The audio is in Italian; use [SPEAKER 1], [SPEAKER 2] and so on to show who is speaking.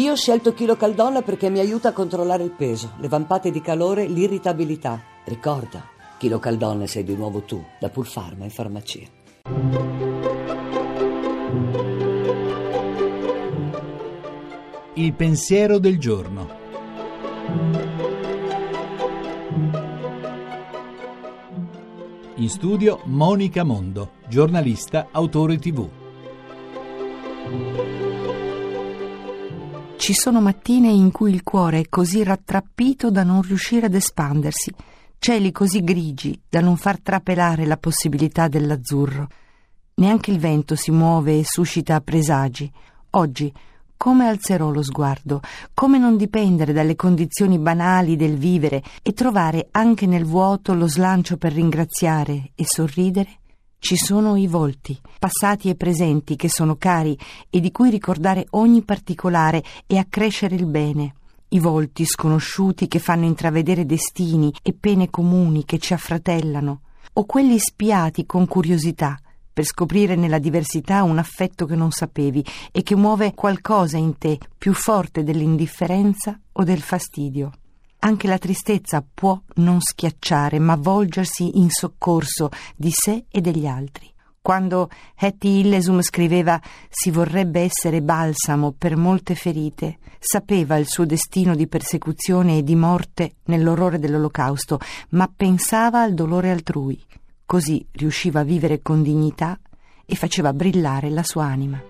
[SPEAKER 1] Io ho scelto Chilo Caldonna perché mi aiuta a controllare il peso, le vampate di calore, l'irritabilità. Ricorda, Chilo Caldonna sei di nuovo tu, da Pulfarma in farmacia.
[SPEAKER 2] Il pensiero del giorno. In studio Monica Mondo, giornalista, autore tv.
[SPEAKER 3] Ci sono mattine in cui il cuore è così rattrappito da non riuscire ad espandersi, cieli così grigi da non far trapelare la possibilità dell'azzurro. Neanche il vento si muove e suscita presagi. Oggi come alzerò lo sguardo? Come non dipendere dalle condizioni banali del vivere e trovare anche nel vuoto lo slancio per ringraziare e sorridere? Ci sono i volti, passati e presenti, che sono cari e di cui ricordare ogni particolare e accrescere il bene. I volti sconosciuti che fanno intravedere destini e pene comuni che ci affratellano, o quelli spiati con curiosità, per scoprire nella diversità un affetto che non sapevi e che muove qualcosa in te più forte dell'indifferenza o del fastidio. Anche la tristezza può non schiacciare, ma volgersi in soccorso di sé e degli altri. Quando Hetty Illesum scriveva si vorrebbe essere balsamo per molte ferite, sapeva il suo destino di persecuzione e di morte nell'orrore dell'olocausto, ma pensava al dolore altrui Così riusciva a vivere con dignità e faceva brillare la sua anima.